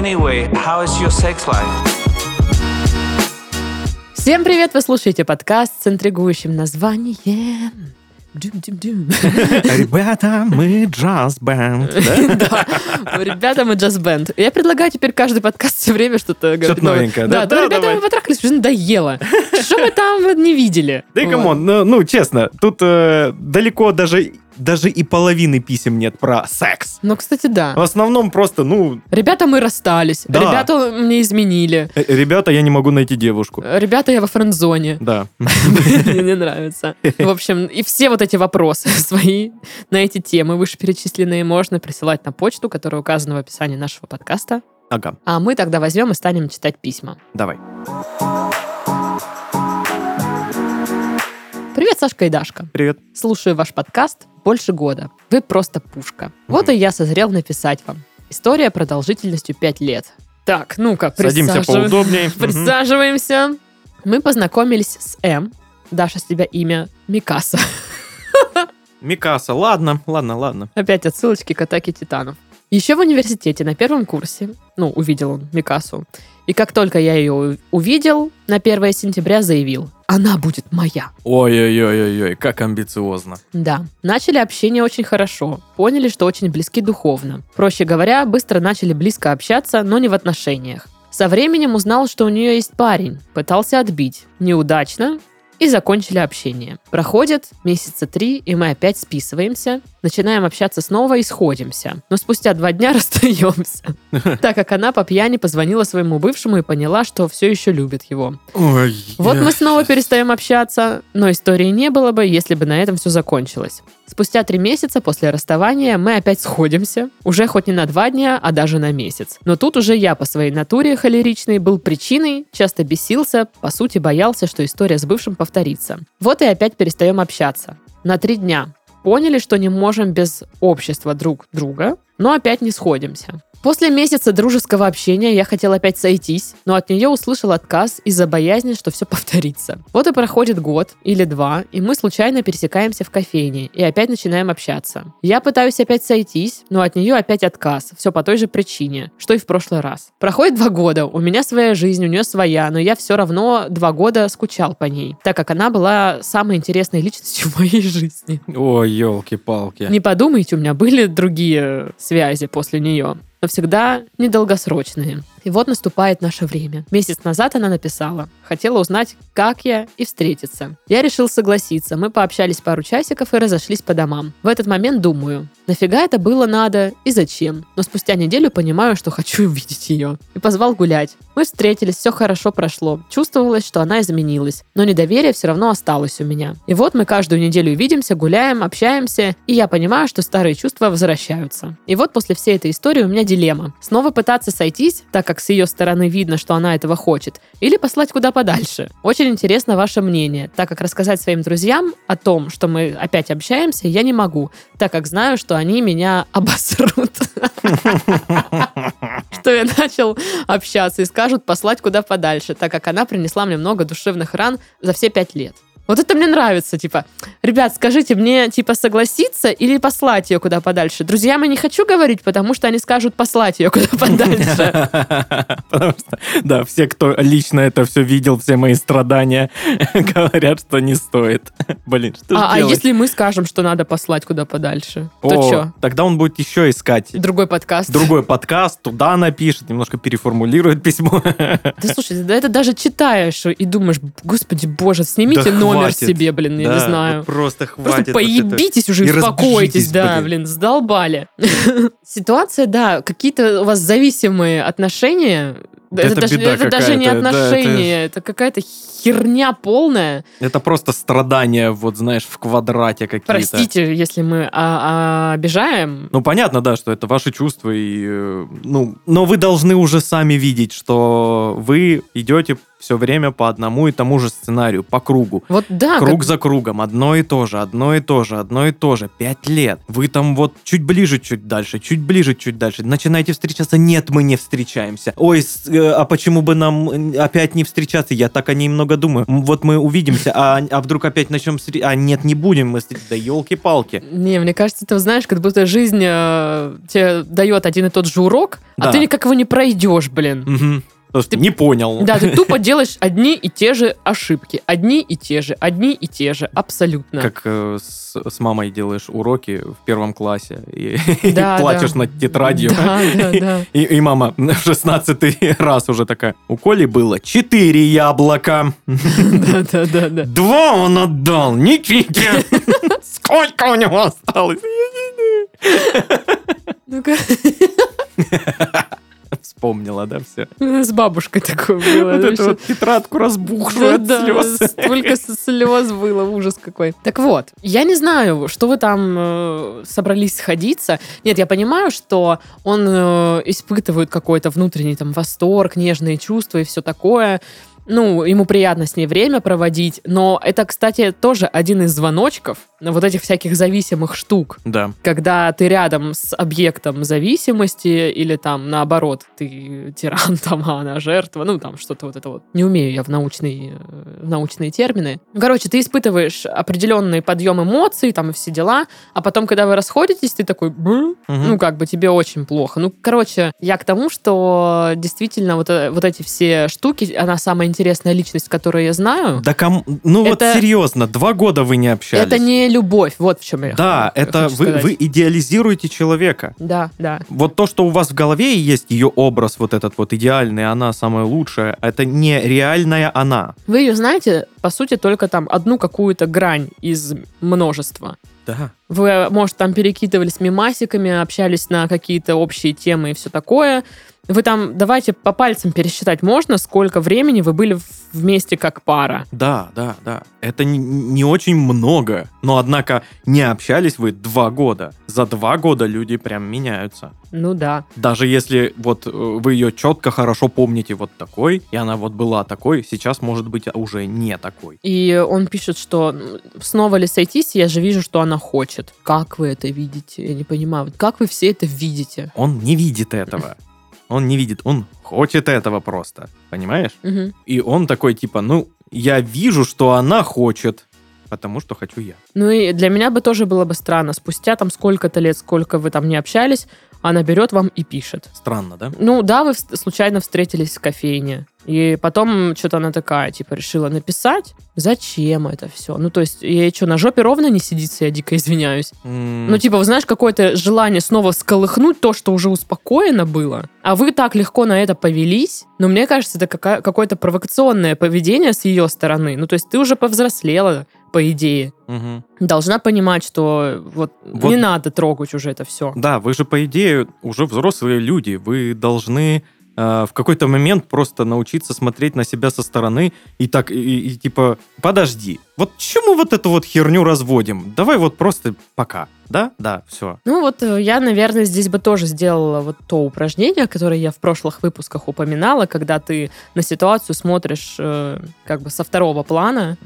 Anyway, how is your sex life? Всем привет! Вы слушаете подкаст с интригующим названием... Дум-дум-дум. Ребята, мы джаз-бенд. Да, ребята, мы джаз-бенд. Я предлагаю теперь каждый подкаст все время что-то говорить. Что-то новенькое, Да, да? да, Да, ребята, давай. мы потрахались, уже надоело. Что мы там не видели? Да и come on, ну, ну, честно, тут э, далеко даже, даже и половины писем нет про секс. Ну, кстати, В да. основном просто, ну, Ребята, мы расстались. Да. Ребята, мне изменили. э, ребята, я не могу найти девушку. Ребята, я во френдзоне. Да. Мне не нравится. В общем, и все вот эти вопросы свои на эти темы вышеперечисленные можно присылать на почту, которая указана в описании нашего подкаста. Ага, А мы тогда возьмем и станем читать письма. давай. Привет, Сашка и Дашка. Привет. Слушаю ваш подкаст больше года. Вы просто пушка. Вот и я созрел написать вам. История продолжительностью 5 лет. Так, ну-ка, Садимся поудобнее. Присаживаемся. Мы познакомились с М. Даша, с тебя имя Микаса. Микаса, ладно, ладно, ладно. Опять отсылочки к атаке титанов. Еще в университете на первом курсе, ну, увидел он Микасу, и как только я ее увидел, на 1 сентября заявил, она будет моя. Ой-ой-ой-ой, как амбициозно. Да, начали общение очень хорошо, поняли, что очень близки духовно. Проще говоря, быстро начали близко общаться, но не в отношениях. Со временем узнал, что у нее есть парень, пытался отбить. Неудачно, и закончили общение. Проходит месяца три, и мы опять списываемся, начинаем общаться снова и сходимся. Но спустя два дня расстаемся, так как она по пьяни позвонила своему бывшему и поняла, что все еще любит его. Ой. Вот мы снова перестаем общаться, но истории не было бы, если бы на этом все закончилось. Спустя три месяца после расставания мы опять сходимся, уже хоть не на два дня, а даже на месяц. Но тут уже я по своей натуре холеричной был причиной, часто бесился, по сути боялся, что история с бывшим повторится. Вот и опять перестаем общаться. На три дня. Поняли, что не можем без общества друг друга, но опять не сходимся. После месяца дружеского общения я хотел опять сойтись, но от нее услышал отказ из-за боязни, что все повторится. Вот и проходит год или два, и мы случайно пересекаемся в кофейне и опять начинаем общаться. Я пытаюсь опять сойтись, но от нее опять отказ, все по той же причине, что и в прошлый раз. Проходит два года, у меня своя жизнь, у нее своя, но я все равно два года скучал по ней, так как она была самой интересной личностью в моей жизни. Ой, елки-палки. Не подумайте, у меня были другие связи после нее, но всегда недолгосрочные. И вот наступает наше время. Месяц назад она написала. Хотела узнать, как я, и встретиться. Я решил согласиться. Мы пообщались пару часиков и разошлись по домам. В этот момент думаю, нафига это было надо и зачем? Но спустя неделю понимаю, что хочу увидеть ее. И позвал гулять. Мы встретились, все хорошо прошло. Чувствовалось, что она изменилась. Но недоверие все равно осталось у меня. И вот мы каждую неделю видимся, гуляем, общаемся, и я понимаю, что старые чувства возвращаются. И вот после всей этой истории у меня дилемма. Снова пытаться сойтись, так как с ее стороны видно, что она этого хочет, или послать куда подальше. Очень интересно ваше мнение, так как рассказать своим друзьям о том, что мы опять общаемся, я не могу, так как знаю, что они меня обосрут. Что я начал общаться и скажут послать куда подальше, так как она принесла мне много душевных ран за все пять лет. Вот это мне нравится, типа, ребят, скажите, мне, типа, согласиться или послать ее куда подальше? Друзьям я не хочу говорить, потому что они скажут послать ее куда подальше. Потому что, да, все, кто лично это все видел, все мои страдания, говорят, что не стоит. Блин, что А, а если мы скажем, что надо послать куда подальше, то что? Тогда он будет еще искать Другой подкаст. другой подкаст, туда напишет, немножко переформулирует письмо. Да слушай, да это даже читаешь и думаешь, господи боже, снимите номер хватит. себе, блин, я Да, не знаю. вот Просто хватит. Просто вот поебитесь уже, И успокойтесь, да, блин. блин, задолбали. Ситуация, да, какие-то у вас зависимые отношения. Да это это даже, беда это даже не какая-то, да, это- отношения, это какая-то херня полная. Это просто страдания, вот знаешь, в квадрате какие-то. Простите, если мы а- а- обижаем. Ну, понятно, да, что это ваши чувства, и, э, ну, но вы должны уже сами видеть, что вы идете все время по одному и тому же сценарию, по кругу. Вот да, Круг как- за кругом, одно и то же, одно и то же, одно и то же. Пять лет. Вы там вот чуть ближе, чуть дальше, чуть ближе, чуть дальше. Начинаете встречаться. Нет, мы не встречаемся. Ой, с- э, а почему бы нам опять не встречаться? Я так о ней много думаю. Вот мы увидимся, а, а вдруг опять начнем встречаться? А нет, не будем мы встретиться. Да елки-палки. Не, мне кажется, ты знаешь, как будто жизнь э, тебе дает один и тот же урок, а Да. ты никак его не пройдешь, блин. Мгм. Ты- Не понял. Да, ты тупо делаешь одни и те же ошибки. Одни и те же, одни и те же, абсолютно. Как э, с, с мамой делаешь уроки в первом классе и, Да, плачешь да. над тетрадью. Да, да, да. И, и мама в 16 раз уже такая, у Коли было 4 яблока. Да, да, да, да. Два он отдал, Никите. Сколько у него осталось? Ну-ка. Вспомнила, да, все? С бабушкой такое было. Вот эту вот тетрадку разбухшую от слез. Столько слез было, ужас какой. Так вот, я не знаю, что вы там э, собрались сходиться. Нет, я понимаю, что он э, испытывает какой-то внутренний там восторг, нежные чувства и все такое. Ну, ему приятно с ней время проводить, но это, кстати, тоже один из звоночков вот этих всяких зависимых штук Да. когда ты рядом с объектом зависимости или там наоборот ты тиран там а она жертва ну там что-то вот это вот не умею я в научные э, в научные термины короче ты испытываешь определенный подъем эмоций там и все дела а потом когда вы расходитесь ты такой. Мгм. ну как бы тебе очень плохо ну короче я к тому что действительно вот э, вот эти все штуки она самая интересная личность которую я знаю Да кому... Ну вот Это- серьезно, два года вы не общались. это не любовь вот в чем я Да, х- это хочу вы, сказать. вы идеализируете человека. да да Вот то, что у вас в голове есть ее образ, вот этот вот идеальный, она самая лучшая, это не реальная она. Вы ее знаете, по сути, только там одну какую-то грань из множества. Да. Вы, может, там перекидывались мимасиками, общались на какие-то общие темы и все такое. Вы там, давайте по пальцам пересчитать можно, сколько времени вы были вместе как пара. Да, да, да. Это не, не очень много. Но, однако, не общались вы два года. За два года люди прям меняются. Ну да. Даже если вот э, вы ее четко, хорошо помните вот такой, и она вот была такой, сейчас может быть уже не такой. И он пишет, что снова ли сойтись, я же вижу, что она хочет. Как вы это видите? Я не понимаю. Вот Как вы все это видите? Он не видит этого. Он не видит, он хочет этого просто. Понимаешь? Мгм. И он такой типа, ну, я вижу, что она хочет, потому что хочу я. Ну и для меня бы тоже было бы странно. Спустя там сколько-то лет, сколько вы там не общались, она берет вам и пишет. Странно, да? Ну да, вы случайно встретились в кофейне. И потом что-то она такая, типа, решила написать. Зачем это все? Ну, то есть, ей что, на жопе ровно не сидится, я дико извиняюсь. М, Ну, типа, вы знаешь, какое-то желание снова всколыхнуть то, что уже успокоено было, а вы так легко на это повелись. Но мне кажется, это какая- какое-то провокационное поведение с ее стороны. Ну, то есть, ты уже повзрослела, по идее. мгм. Должна понимать, что вот, Вот. не надо трогать уже это все. Да, вы же, по идее, уже взрослые люди. Вы должны э, в какой-то момент просто научиться смотреть на себя со стороны и так, и, и типа, подожди, вот чему вот эту вот херню разводим? Давай вот просто пока. Да? Да, все. Ну вот э, я, наверное, здесь бы тоже сделала вот то упражнение, которое я в прошлых выпусках упоминала, когда ты на ситуацию смотришь э, как бы со второго плана,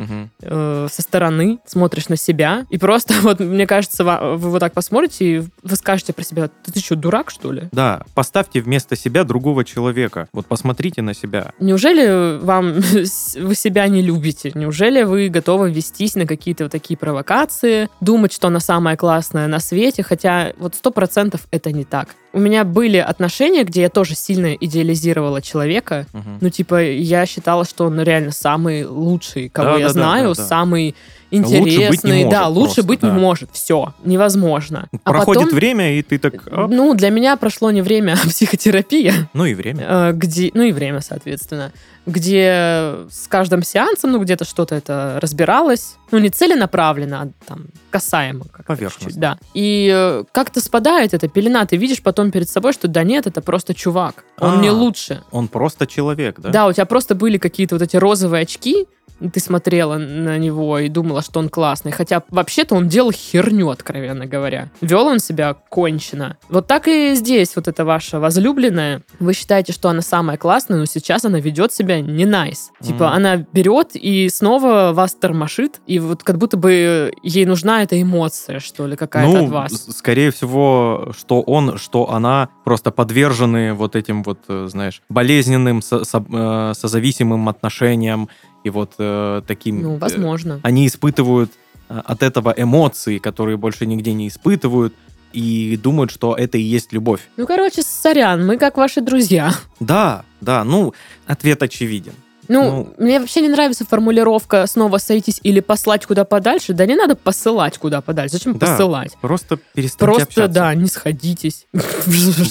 э, со стороны, смотришь на себя, и просто вот, мне кажется, ва- вы вот так посмотрите, и вы скажете про себя, ты, ты что, дурак, что ли? Да, поставьте вместо себя другого человека. Вот посмотрите на себя. Неужели вам вы себя не любите? Неужели вы готовы вестись на какие-то вот такие провокации, думать, что она самая классная на свете, хотя вот сто процентов это не так. У меня были отношения, где я тоже сильно идеализировала человека. Мгм. Ну, типа, я считала, что он реально самый лучший, кого Да, я да, знаю, да, да. самый Лучше быть не интересный. да, может лучше просто, быть да. не может. Все, невозможно. А Проходит потом, время, и ты так... «А, Ну, для меня прошло не время, а психотерапия. Ну и время. Э, где, ну и время, соответственно, где с каждым сеансом, ну, где-то что-то это разбиралось, ну, не целенаправленно, а там касаемо. Поверхностно. чуть-чуть, Да. И э, как-то спадает эта пелена, ты видишь потом перед собой, что да нет, это просто чувак, он А. не лучше. Он просто человек, да? Да? у тебя просто были какие-то вот эти розовые очки, ты смотрела на него и думала, что он классный. Хотя вообще-то он делал херню, откровенно говоря. Вел он себя кончено. Вот так и здесь вот эта ваша возлюбленная. Вы считаете, что она самая классная, но сейчас она ведет себя не найс. Типа Мгм. она берет и снова вас тормошит, и вот как будто бы ей нужна эта эмоция, что ли, какая-то ну, от вас. скорее всего, что он, что она просто подвержены вот этим вот, э, знаешь, болезненным, со- со- э, созависимым отношениям и вот э, таким... Ну, э, возможно. они испытывают э, от этого эмоции, которые больше нигде не испытывают, и думают, что это и есть любовь. Ну, короче, сорян, мы как ваши друзья. Да, да, ну, ответ очевиден. Ну, Ну. мне вообще не нравится формулировка снова сойтись или послать куда подальше. Да не надо посылать куда подальше. Зачем Да, посылать? Просто перестаньте Просто, общаться. да, не сходитесь.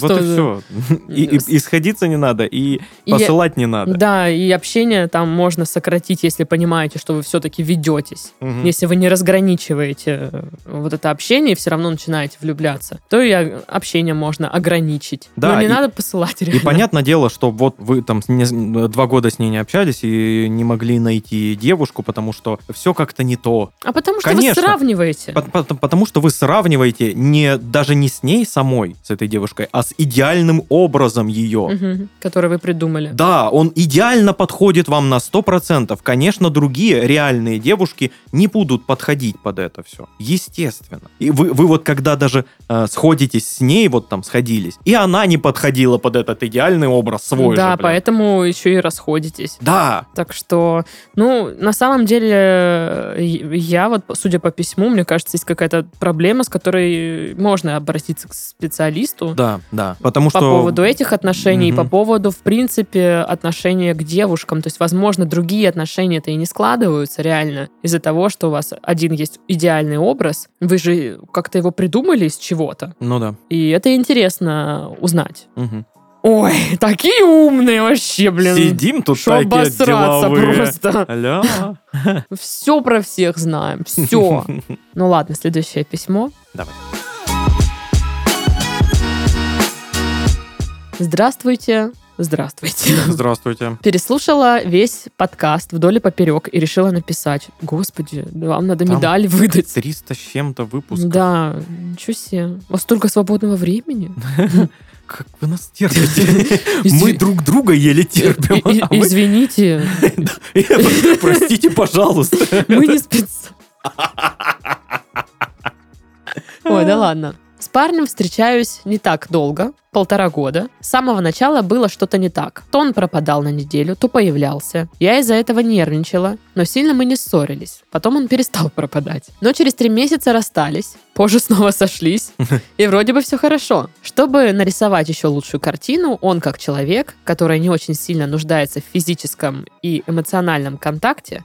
Вот и все. И, сходиться не надо, и посылать не надо. Да, и общение там можно сократить, если понимаете, что вы все-таки ведетесь. Если вы не разграничиваете э, вот это общение и все равно начинаете влюбляться, то и общение можно ограничить. Да, Но не надо посылать И понятное дело, что вот вы там два года с ней не общались и не могли найти девушку, потому что все как-то не то. А потому что Конечно. вы сравниваете. По- по- Потому что вы сравниваете не даже не с ней самой, с этой девушкой, а с идеальным образом ее. Мгм, который вы придумали. Да, он идеально подходит вам на 100%. Конечно, другие реальные девушки не будут подходить под это все. Естественно. И вы, вы вот когда даже э, сходитесь с ней, вот там сходились, и она не подходила под этот идеальный образ свой да, же, блин. поэтому еще и расходитесь. Да, Так что, ну, на самом деле, э, я вот, судя по письму, мне кажется, есть какая-то проблема, с которой можно обратиться к специалисту. да, да. Потому По что... поводу этих отношений, Мгм. по поводу, в принципе, отношения к девушкам. То есть, возможно, другие отношения-то и не складываются реально из-за того, что у вас один есть идеальный образ. Вы же как-то его придумали из чего-то. Ну да. И это интересно узнать. Мгм. Ой, такие умные вообще, блин. Сидим тут Шо такие обосраться деловые. просто. Алло. Все про всех знаем. Все. Ну ладно, следующее письмо. Давай. Здравствуйте. Здравствуйте. Здравствуйте. Переслушала весь подкаст вдоль и поперек и решила написать. Господи, вам надо Там медаль выдать. 300 с чем-то выпусков. Да, ничего себе. У вас столько свободного времени. Как вы нас терпите? Мы друг друга еле терпим. А Извините, Простите, пожалуйста. мы не спец. Ой, да ладно. Парнем встречаюсь не так долго, полтора года. С самого начала было что-то не так. То он пропадал на неделю, то появлялся. Я из-за этого нервничала, но сильно мы не ссорились. Потом он перестал пропадать. Но через три месяца расстались, позже снова сошлись, и вроде бы все хорошо. Чтобы нарисовать еще лучшую картину, он как человек, который не очень сильно нуждается в физическом и эмоциональном контакте,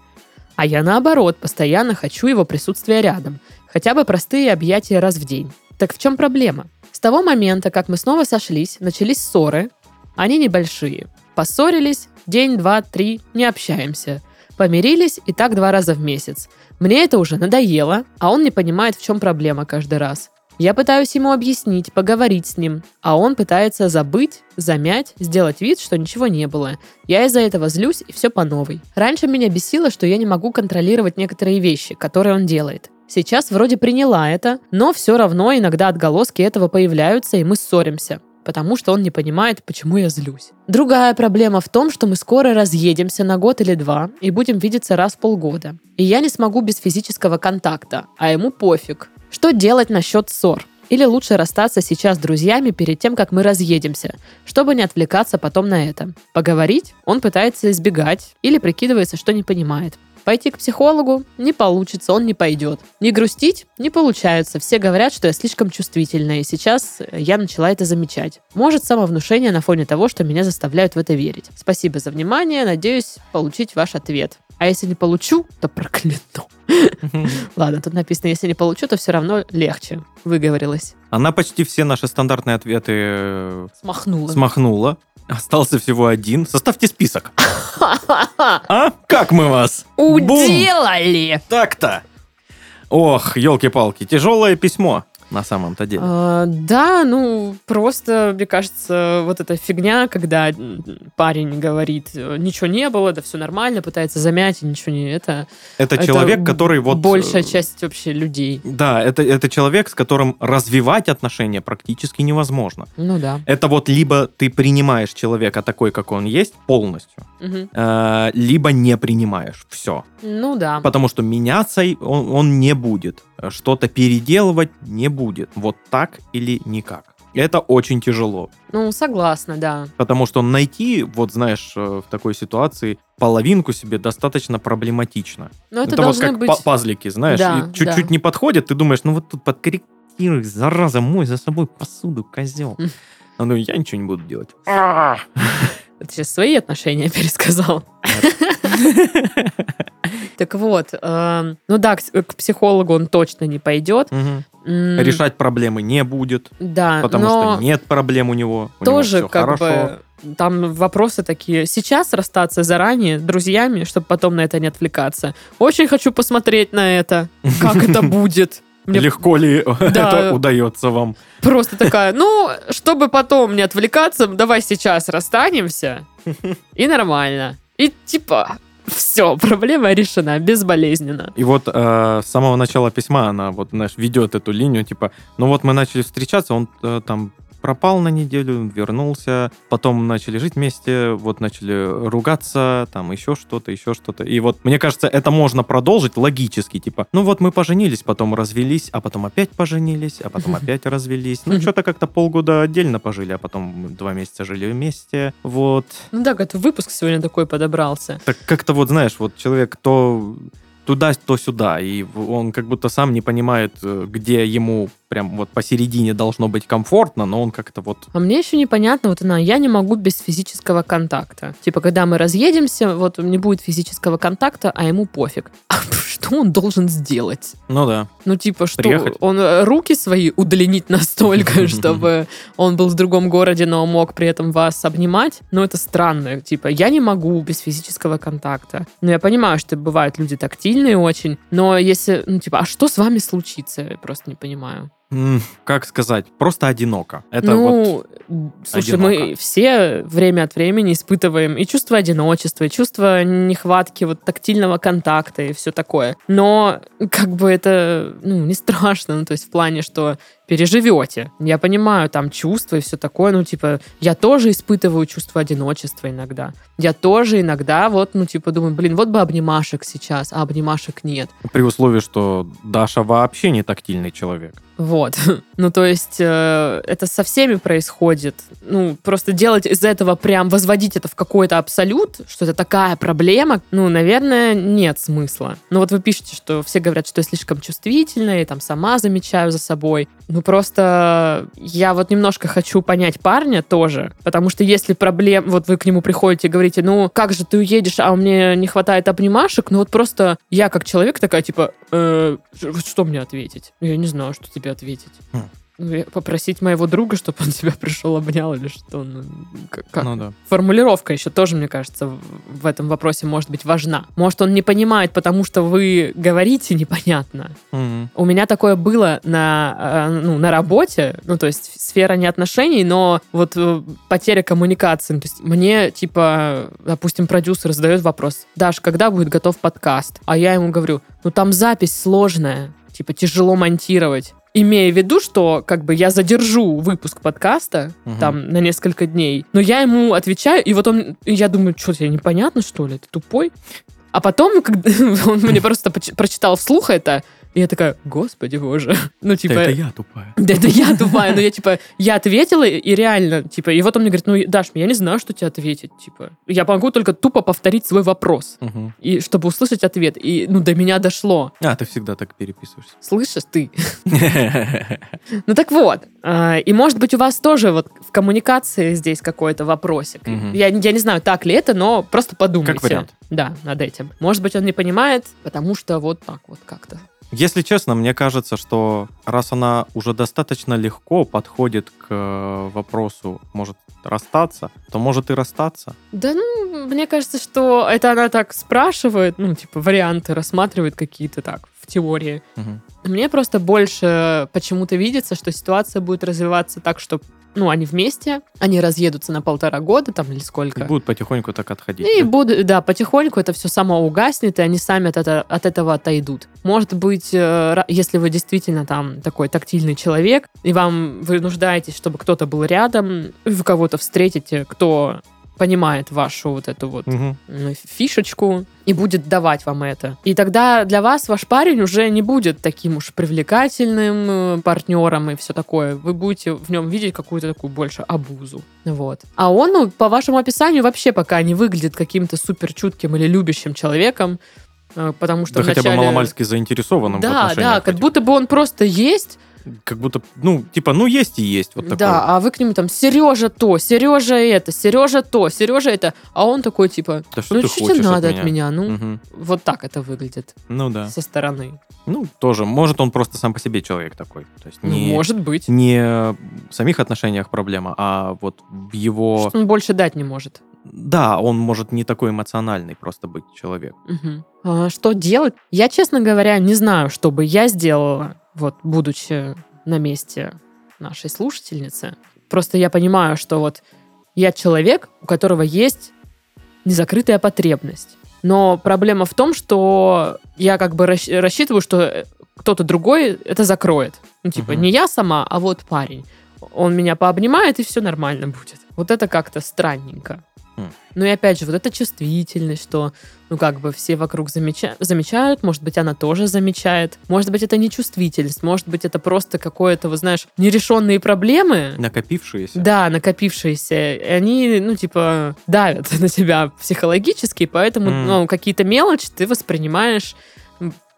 а я наоборот, постоянно хочу его присутствия рядом. Хотя бы простые объятия раз в день. Так в чем проблема? С того момента, как мы снова сошлись, начались ссоры. Они небольшие. Поссорились, день, два, три, не общаемся. Помирились и так два раза в месяц. Мне это уже надоело, а он не понимает, в чем проблема каждый раз. Я пытаюсь ему объяснить, поговорить с ним, а он пытается забыть, замять, сделать вид, что ничего не было. Я из-за этого злюсь и все по новой. Раньше меня бесило, что я не могу контролировать некоторые вещи, которые он делает. Сейчас вроде приняла это, но все равно иногда отголоски этого появляются, и мы ссоримся потому что он не понимает, почему я злюсь. Другая проблема в том, что мы скоро разъедемся на год или два и будем видеться раз в полгода. И я не смогу без физического контакта, а ему пофиг. Что делать насчет ссор? Или лучше расстаться сейчас с друзьями перед тем, как мы разъедемся, чтобы не отвлекаться потом на это. Поговорить он пытается избегать или прикидывается, что не понимает. Пойти к психологу не получится, он не пойдет. Не грустить не получается. Все говорят, что я слишком чувствительная, и сейчас я начала это замечать. Может, самовнушение на фоне того, что меня заставляют в это верить. Спасибо за внимание, надеюсь получить ваш ответ. А если не получу, то прокляну. Ладно, тут написано, если не получу, то все равно легче. Выговорилась. Она почти все наши стандартные ответы э, Смахнула. смахнула. Остался всего один. Составьте список. А? Как мы вас? Уделали! Так-то. Ох, елки-палки, тяжелое письмо. На самом-то деле. А, да, ну, просто, мне кажется, вот эта фигня, когда парень говорит, э, ничего не было, да все нормально, пытается замять, и ничего не это. это это человек, который вот... Большая э, часть вообще людей. Да, это, это человек, с которым развивать отношения практически невозможно. Ну да. Это вот либо ты принимаешь человека такой, как он есть, полностью, э, либо не принимаешь. Все. Ну да. Потому что меняться он, он не будет. Что-то переделывать не будет. Вот так или никак. Это очень тяжело. Ну, согласна, да. Потому что найти, вот знаешь, э, в такой ситуации половинку себе достаточно проблематично. Но это, вот должны как быть... па- пазлики, знаешь, Да, чуть-чуть да. не подходит, ты думаешь, ну вот тут подкорректируй, зараза, мой за собой посуду, козел. А ну я ничего не буду делать. Ты сейчас свои отношения пересказал. Так вот, эм, ну да, к психологу он точно не пойдет. Решать проблемы не будет, Да, потому что нет проблем у него. тоже как бы там вопросы такие. Сейчас расстаться заранее друзьями, чтобы потом на это не отвлекаться. Очень хочу посмотреть на это, как это будет. Мне Легко ли Да. это удается вам? просто такая, ну, чтобы потом не отвлекаться, давай сейчас расстанемся, и нормально. И типа, все, проблема решена безболезненно. И вот э, с самого начала письма она вот, знаешь, ведет эту линию, типа, ну вот мы начали встречаться, он э, там пропал на неделю, вернулся, потом начали жить вместе, вот начали ругаться, там еще что-то, еще что-то. И вот, мне кажется, это можно продолжить логически, типа, ну вот мы поженились, потом развелись, а потом опять поженились, а потом опять развелись. Ну, что-то как-то полгода отдельно пожили, а потом два месяца жили вместе, вот. Ну да, как выпуск сегодня такой подобрался. Так как-то вот, знаешь, вот человек то туда, то сюда, и он как будто сам не понимает, э, где ему прям вот посередине должно быть комфортно, но он как-то вот... А мне еще непонятно, вот она, я не могу без физического контакта. Типа, когда мы разъедемся, вот не будет физического контакта, а ему пофиг. А что он должен сделать? Ну да. Ну, типа, что Приехать. он э, руки свои удлинить настолько, чтобы он был в другом городе, но мог при этом вас обнимать? Ну, это странно. Типа, я не могу без физического контакта. Ну, я понимаю, что бывают люди тактильные очень, но если, ну, типа, а что с вами случится? Я просто не понимаю. Как сказать? Просто одиноко. Это ну, вот... слушай, одиноко. мы все время от времени испытываем и чувство одиночества, и чувство нехватки вот тактильного контакта и все такое. Но как бы это, ну, не страшно, ну, то есть в плане, что переживете. Я понимаю, там чувства и все такое, ну, типа, я тоже испытываю чувство одиночества иногда. Я тоже иногда вот, ну, типа, думаю, блин, вот бы обнимашек сейчас, а обнимашек нет. При условии, что Даша вообще не тактильный человек. Вот. Ну, то есть э, это со всеми происходит. Ну, просто делать из этого прям, возводить это в какой-то абсолют, что это такая проблема, ну, наверное, нет смысла. Ну, вот вы пишете, что все говорят, что я слишком чувствительная, и там сама замечаю за собой. Ну, просто я вот немножко хочу понять парня тоже, потому что если проблем, вот вы к нему приходите и говорите, ну, как же ты уедешь, а мне не хватает обнимашек, ну, вот просто я как человек такая, типа, «Э, что мне ответить? Я не знаю, что тебе ответить. Хм. Ну, Попросить моего друга, чтобы он тебя пришел обнял или что? Ну, как? Ну да. Формулировка еще тоже, мне кажется, в- этом вопросе может быть важна. Может, он не понимает, потому что вы говорите непонятно. Мгм. У меня такое было на, э, ну, на работе, ну, то есть сфера не отношений, но вот э, потеря коммуникации. То есть мне, типа, допустим, продюсер задает вопрос, Даш, когда будет готов подкаст? А я ему говорю, ну, там запись сложная, типа, тяжело монтировать. Имея в виду, что как бы я задержу выпуск подкаста Мгм. там на несколько дней, но я ему отвечаю, и вот он, и я думаю, что тебе непонятно, что ли, ты тупой? А потом, когда он мне просто прочитал вслух это, и я такая, господи боже. Ну, Да типа... это я тупая. Да это я тупая, но я, типа, я ответила, и реально, типа, и вот он мне говорит, ну, Даш, я не знаю, что тебе ответить, типа. Я могу только тупо повторить свой вопрос, и чтобы услышать ответ. И, ну, до меня дошло. А, ты всегда так переписываешься. Слышишь ты? Ну, так вот. а, И, может быть, у вас тоже вот в коммуникации здесь какой-то вопросик. Я, я не знаю, так ли это, но просто подумайте. Как вариант. Да, над этим. Может быть, он не понимает, потому что вот так вот как-то. Если честно, мне кажется, что раз она уже достаточно легко подходит к э, вопросу, может расстаться, то может и расстаться. Да, ну, мне кажется, что это она так спрашивает, ну, типа, варианты рассматривает какие-то так, теории. Мгм. Мне просто больше почему-то видится, что ситуация будет развиваться так, что ну, они вместе, они разъедутся на полтора года там или И сколько. будут потихоньку так отходить. И да? будут, да, потихоньку это все само угаснет, и они сами от, это- от этого отойдут. Может быть, э, если вы действительно там такой тактильный человек, и вам вы нуждаетесь, чтобы кто-то был рядом, вы кого-то встретите, кто понимает вашу вот эту вот м, фишечку и будет давать вам это. И тогда для вас ваш парень уже не будет таким уж привлекательным э, партнером и все такое. Вы будете в нем видеть какую-то такую больше обузу. Вот. А он, ну, по вашему описанию, вообще пока не выглядит каким-то супер чутким или любящим человеком, э, потому что Да хотя бы вначале- маломальски заинтересованным Да, да, как будто бы он просто есть, Как будто, ну, типа, ну, есть и есть. Вот такое. да, а вы к нему там Сережа то, Сережа это, Сережа то, Сережа это, а он такой типа, Да что ну ты что тебе надо от от меня? Ну, Мгм. вот так это выглядит Ну, да. со стороны. Ну, тоже. Может, он просто сам по себе человек такой. То есть Ну, не, может быть. не в самих отношениях проблема, а вот в его... Что он больше дать не может. Да, он может не такой эмоциональный просто быть человек. Мгм. А что делать? Я, честно говоря, не знаю, что бы я сделала, вот, будучи на месте нашей слушательницы. Просто я понимаю, что вот я человек, у которого есть незакрытая потребность. Но проблема в том, что я как бы рассчитываю, что э, кто-то другой это закроет. Ну, типа, Мгм. не я сама, а вот парень. Он меня пообнимает, и все нормально будет. Вот это как-то странненько. Хм. Ну и опять же, вот эта чувствительность, что, ну, как бы все вокруг замеча- замечают, может быть, она тоже замечает. Может быть, это не чувствительность, может быть, это просто какое-то, вы знаешь, нерешенные проблемы. Накопившиеся. Да, накопившиеся, и они, ну, типа, давят на тебя психологически, поэтому, М. ну, какие-то мелочи ты воспринимаешь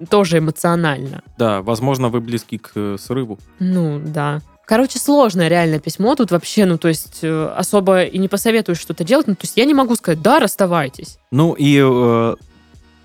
тоже эмоционально. Да, возможно, вы близки к э, срыву. Ну, да. Короче, сложное реально письмо. Тут вообще, ну, то есть, э, особо и не посоветую что-то делать. Ну, то есть, я не могу сказать, да, расставайтесь. Ну и э,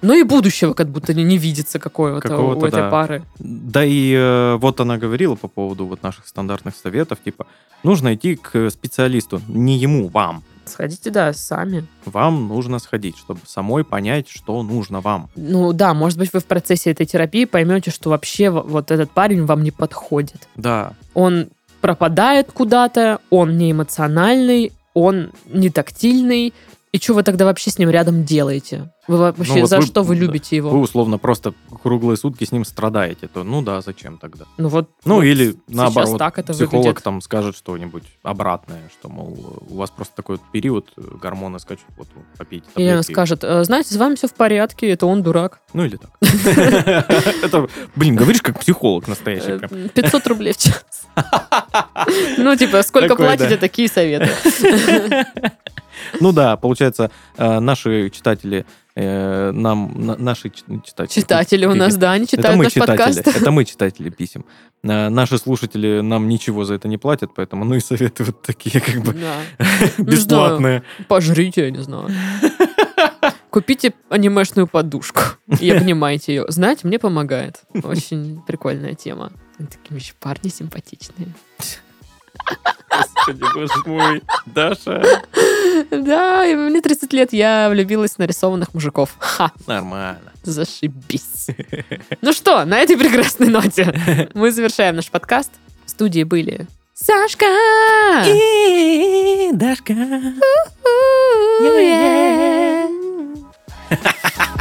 Ну и будущего как будто не, не видится какого-то, у Какого-то, этой да. пары. Да и э, вот она говорила по поводу вот наших стандартных советов, типа, нужно идти к специалисту, не ему, вам. Сходите, да, сами. Вам нужно сходить, чтобы самой понять, что нужно вам. Ну да, может быть, вы в процессе этой терапии поймете, что вообще вот этот парень вам не подходит. Да, Он пропадает куда-то, он не эмоциональный, он не тактильный. И что вы тогда вообще с ним рядом делаете? Вы вообще Ну вот за вы- что вы любите его? вы условно просто круглые сутки с ним страдаете, то ну да, зачем тогда? Ну вот. Ну вот или наоборот, так это психолог выглядит. там скажет что-нибудь обратное, что, мол, у вас просто такой вот период, э, гормоны скачут, вот попейте Или она таблетки. скажет, «Э, знаете, с вами все в порядке, это он дурак. Ну или так. Это, блин, говоришь как психолог настоящий Э, прям. 500 рублей в час. Ну, типа, сколько платите, такие советы. Ну да, получается, э, наши читатели э, нам, на- наши читатели. Читатели у нас, да, они Это читают мы наш читатели, подкаст. это мы читатели писем. Э, Наши слушатели нам ничего за это не платят, поэтому ну и советы вот такие как бы Да. бесплатные. Пожрите, я не знаю. Купите анимешную подушку и обнимайте ее. Знаете, мне помогает. Очень прикольная тема. Такие еще парни симпатичные. Господи, боже мой, Даша. Да, и мне 30 лет, я влюбилась в нарисованных мужиков. Ха. Нормально. Зашибись. Ну что, на этой прекрасной ноте мы завершаем наш подкаст. В студии были Сашка и Дашка.